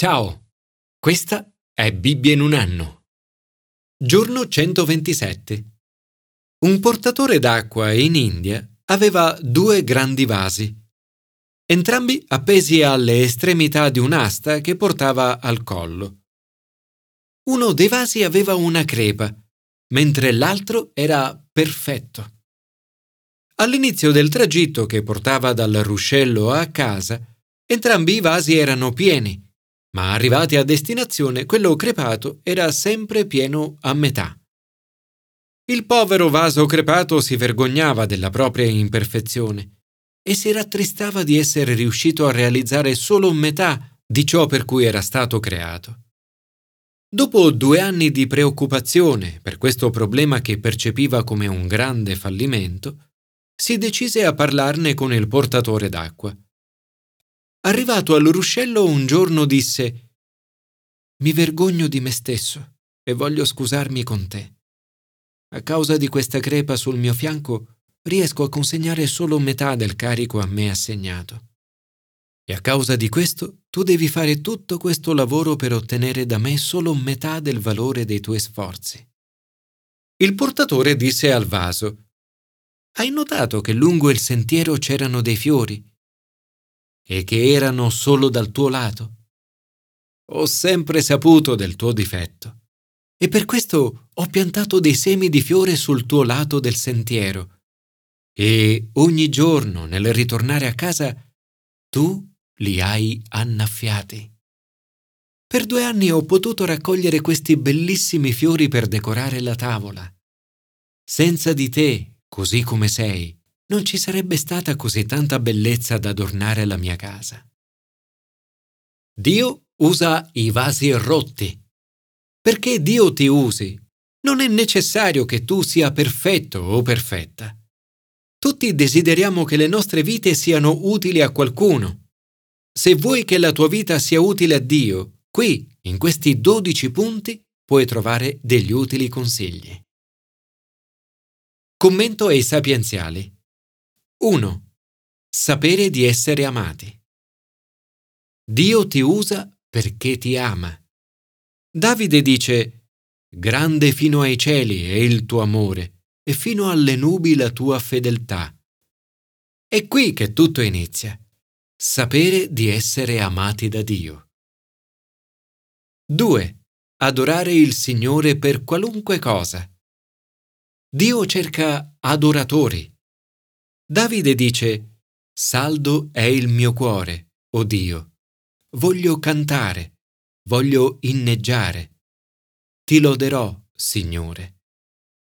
Ciao, questa è Bibbia in un anno. Giorno 127. Un portatore d'acqua in India aveva due grandi vasi, entrambi appesi alle estremità di un'asta che portava al collo. Uno dei vasi aveva una crepa, mentre l'altro era perfetto. All'inizio del tragitto che portava dal ruscello a casa, entrambi i vasi erano pieni ma arrivati a destinazione quello crepato era sempre pieno a metà. Il povero vaso crepato si vergognava della propria imperfezione e si rattristava di essere riuscito a realizzare solo metà di ciò per cui era stato creato. Dopo due anni di preoccupazione per questo problema che percepiva come un grande fallimento, si decise a parlarne con il portatore d'acqua. Arrivato al ruscello un giorno disse Mi vergogno di me stesso e voglio scusarmi con te. A causa di questa crepa sul mio fianco riesco a consegnare solo metà del carico a me assegnato. E a causa di questo tu devi fare tutto questo lavoro per ottenere da me solo metà del valore dei tuoi sforzi. Il portatore disse al vaso Hai notato che lungo il sentiero c'erano dei fiori e che erano solo dal tuo lato. Ho sempre saputo del tuo difetto e per questo ho piantato dei semi di fiore sul tuo lato del sentiero e ogni giorno nel ritornare a casa tu li hai annaffiati. Per due anni ho potuto raccogliere questi bellissimi fiori per decorare la tavola. Senza di te, così come sei, non ci sarebbe stata così tanta bellezza ad adornare la mia casa. Dio usa i vasi rotti. Perché Dio ti usi, non è necessario che tu sia perfetto o perfetta. Tutti desideriamo che le nostre vite siano utili a qualcuno. Se vuoi che la tua vita sia utile a Dio, qui, in questi dodici punti, puoi trovare degli utili consigli. Commento ai sapienziali. 1. Sapere di essere amati. Dio ti usa perché ti ama. Davide dice, Grande fino ai cieli è il tuo amore e fino alle nubi la tua fedeltà. È qui che tutto inizia. Sapere di essere amati da Dio. 2. Adorare il Signore per qualunque cosa. Dio cerca adoratori Davide dice, Saldo è il mio cuore, o oh Dio. Voglio cantare, voglio inneggiare. Ti loderò, Signore.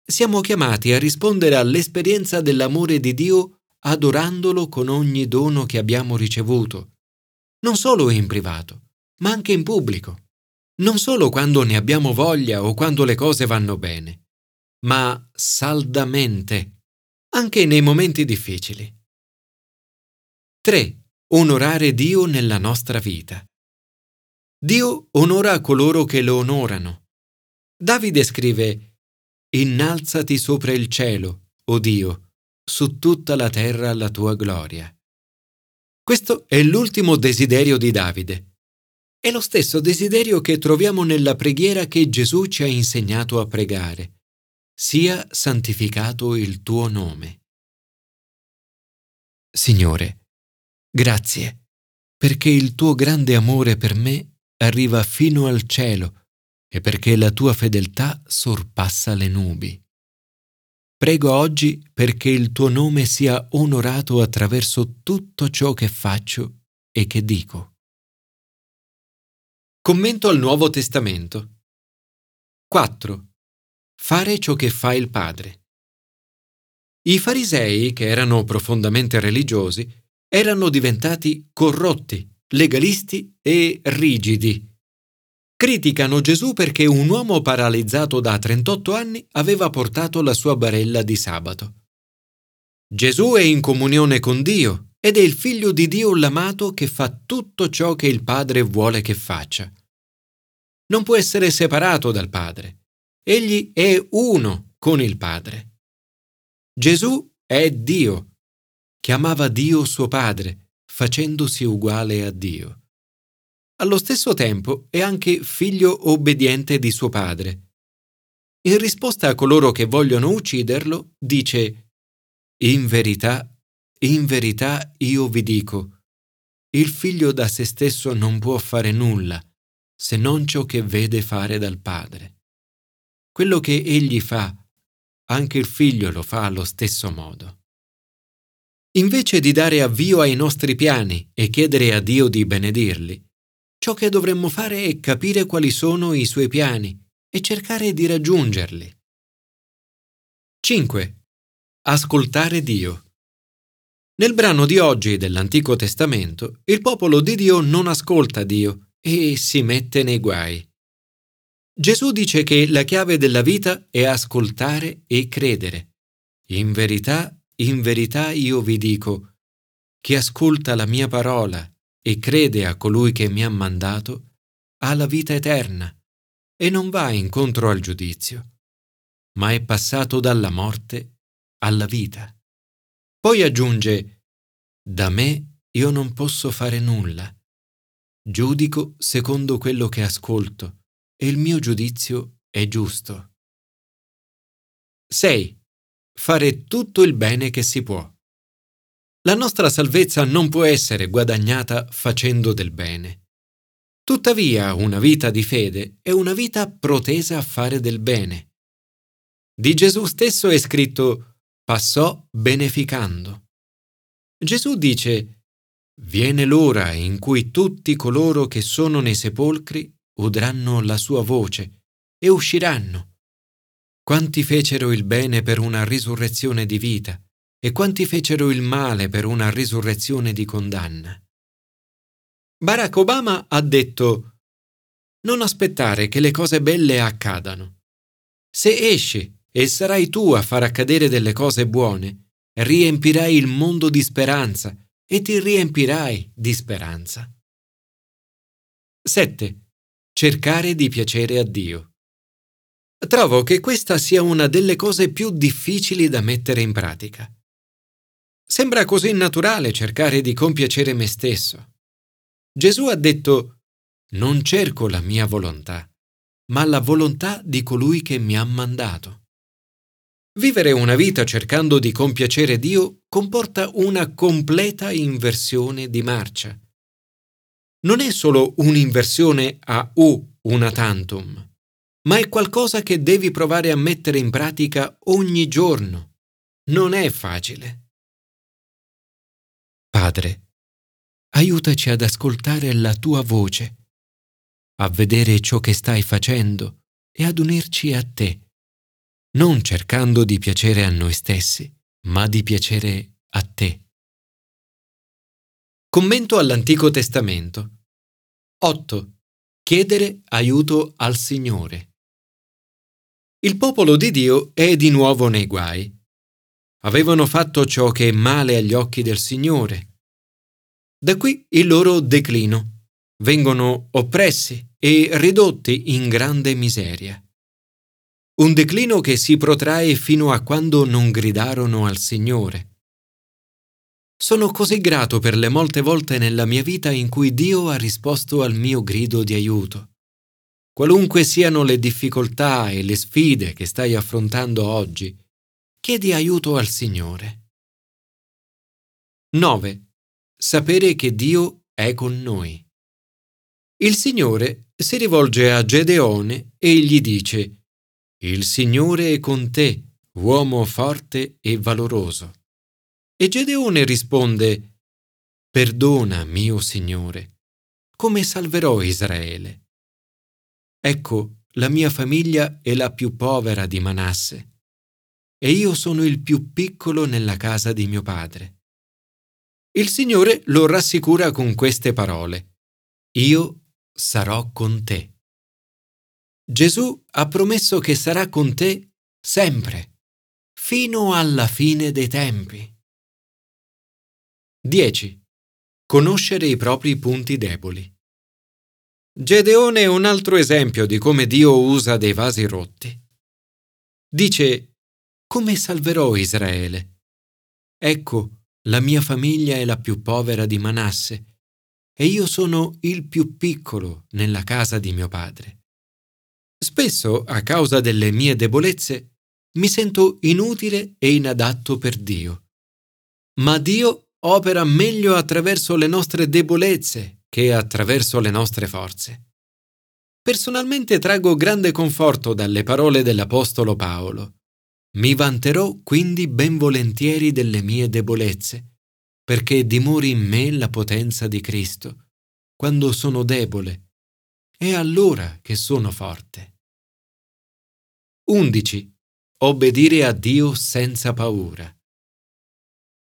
Siamo chiamati a rispondere all'esperienza dell'amore di Dio adorandolo con ogni dono che abbiamo ricevuto, non solo in privato, ma anche in pubblico, non solo quando ne abbiamo voglia o quando le cose vanno bene, ma saldamente anche nei momenti difficili. 3. Onorare Dio nella nostra vita. Dio onora coloro che lo onorano. Davide scrive, Innalzati sopra il cielo, o oh Dio, su tutta la terra la tua gloria. Questo è l'ultimo desiderio di Davide. È lo stesso desiderio che troviamo nella preghiera che Gesù ci ha insegnato a pregare sia santificato il tuo nome. Signore, grazie, perché il tuo grande amore per me arriva fino al cielo e perché la tua fedeltà sorpassa le nubi. Prego oggi perché il tuo nome sia onorato attraverso tutto ciò che faccio e che dico. Commento al Nuovo Testamento. 4. Fare ciò che fa il Padre. I farisei, che erano profondamente religiosi, erano diventati corrotti, legalisti e rigidi. Criticano Gesù perché un uomo paralizzato da 38 anni aveva portato la sua barella di sabato. Gesù è in comunione con Dio ed è il figlio di Dio l'amato che fa tutto ciò che il Padre vuole che faccia. Non può essere separato dal Padre. Egli è uno con il Padre. Gesù è Dio. Chiamava Dio suo Padre, facendosi uguale a Dio. allo stesso tempo è anche figlio obbediente di suo padre. In risposta a coloro che vogliono ucciderlo, dice, In verità, in verità io vi dico, il figlio da se stesso non può fare nulla se non ciò che vede fare dal padre. Quello che egli fa, anche il figlio lo fa allo stesso modo. Invece di dare avvio ai nostri piani e chiedere a Dio di benedirli, ciò che dovremmo fare è capire quali sono i suoi piani e cercare di raggiungerli. 5. Ascoltare Dio. Nel brano di oggi dell'Antico Testamento, il popolo di Dio non ascolta Dio e si mette nei guai. Gesù dice che la chiave della vita è ascoltare e credere. In verità, in verità io vi dico, chi ascolta la mia parola e crede a colui che mi ha mandato, ha la vita eterna e non va incontro al giudizio, ma è passato dalla morte alla vita. Poi aggiunge, da me io non posso fare nulla. Giudico secondo quello che ascolto e il mio giudizio è giusto. 6. Fare tutto il bene che si può. La nostra salvezza non può essere guadagnata facendo del bene. Tuttavia una vita di fede è una vita protesa a fare del bene. Di Gesù stesso è scritto passò beneficando. Gesù dice Viene l'ora in cui tutti coloro che sono nei sepolcri udranno la sua voce e usciranno. Quanti fecero il bene per una risurrezione di vita e quanti fecero il male per una risurrezione di condanna. Barack Obama ha detto Non aspettare che le cose belle accadano. Se esci e sarai tu a far accadere delle cose buone, riempirai il mondo di speranza e ti riempirai di speranza. 7. Cercare di piacere a Dio. Trovo che questa sia una delle cose più difficili da mettere in pratica. Sembra così naturale cercare di compiacere me stesso. Gesù ha detto, non cerco la mia volontà, ma la volontà di colui che mi ha mandato. Vivere una vita cercando di compiacere Dio comporta una completa inversione di marcia. Non è solo un'inversione a U una tantum, ma è qualcosa che devi provare a mettere in pratica ogni giorno. Non è facile. Padre, aiutaci ad ascoltare la tua voce, a vedere ciò che stai facendo e ad unirci a te, non cercando di piacere a noi stessi, ma di piacere. Commento all'Antico Testamento. 8. Chiedere aiuto al Signore. Il popolo di Dio è di nuovo nei guai. Avevano fatto ciò che è male agli occhi del Signore da qui il loro declino. Vengono oppressi e ridotti in grande miseria. Un declino che si protrae fino a quando non gridarono al Signore. Sono così grato per le molte volte nella mia vita in cui Dio ha risposto al mio grido di aiuto. Qualunque siano le difficoltà e le sfide che stai affrontando oggi, chiedi aiuto al Signore. 9 sapere che Dio è con noi. Il Signore si rivolge a Gedeone e gli dice, Il Signore è con te, uomo forte e valoroso. E Gedeone risponde, Perdona, mio Signore, come salverò Israele? Ecco, la mia famiglia è la più povera di Manasse, e io sono il più piccolo nella casa di mio padre. Il Signore lo rassicura con queste parole. Io sarò con te. Gesù ha promesso che sarà con te sempre, fino alla fine dei tempi. 10. Conoscere i propri punti deboli. Gedeone è un altro esempio di come Dio usa dei vasi rotti. Dice, come salverò Israele? Ecco, la mia famiglia è la più povera di Manasse e io sono il più piccolo nella casa di mio padre. Spesso, a causa delle mie debolezze, mi sento inutile e inadatto per Dio. Ma Dio opera meglio attraverso le nostre debolezze che attraverso le nostre forze. Personalmente traggo grande conforto dalle parole dell'Apostolo Paolo. Mi vanterò quindi ben volentieri delle mie debolezze, perché dimori in me la potenza di Cristo, quando sono debole, è allora che sono forte. 11. Obbedire a Dio senza paura.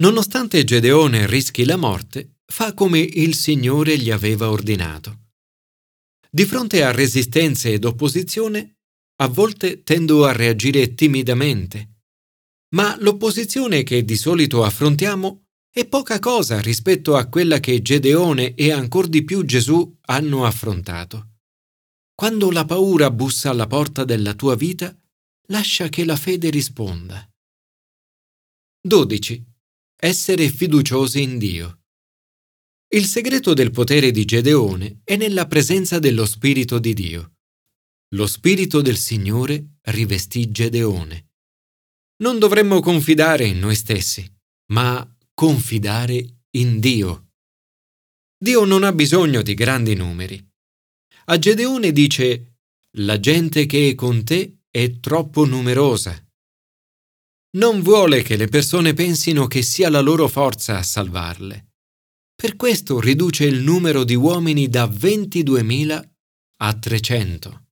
Nonostante Gedeone rischi la morte, fa come il Signore gli aveva ordinato. Di fronte a resistenze ed opposizione, a volte tendo a reagire timidamente, ma l'opposizione che di solito affrontiamo è poca cosa rispetto a quella che Gedeone e ancor di più Gesù hanno affrontato. Quando la paura bussa alla porta della tua vita, lascia che la fede risponda. 12 essere fiduciosi in Dio. Il segreto del potere di Gedeone è nella presenza dello Spirito di Dio. Lo Spirito del Signore rivestì Gedeone. Non dovremmo confidare in noi stessi, ma confidare in Dio. Dio non ha bisogno di grandi numeri. A Gedeone dice, la gente che è con te è troppo numerosa non vuole che le persone pensino che sia la loro forza a salvarle. Per questo riduce il numero di uomini da 22.000 a 300.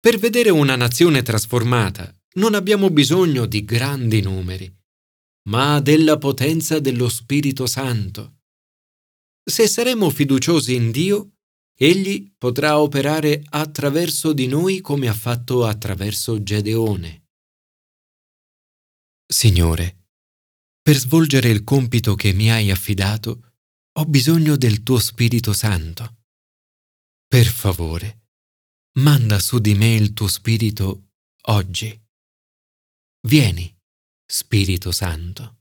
Per vedere una nazione trasformata non abbiamo bisogno di grandi numeri, ma della potenza dello Spirito Santo. Se saremo fiduciosi in Dio, Egli potrà operare attraverso di noi come ha fatto attraverso Gedeone. Signore, per svolgere il compito che mi hai affidato, ho bisogno del tuo Spirito Santo. Per favore, manda su di me il tuo Spirito oggi. Vieni, Spirito Santo.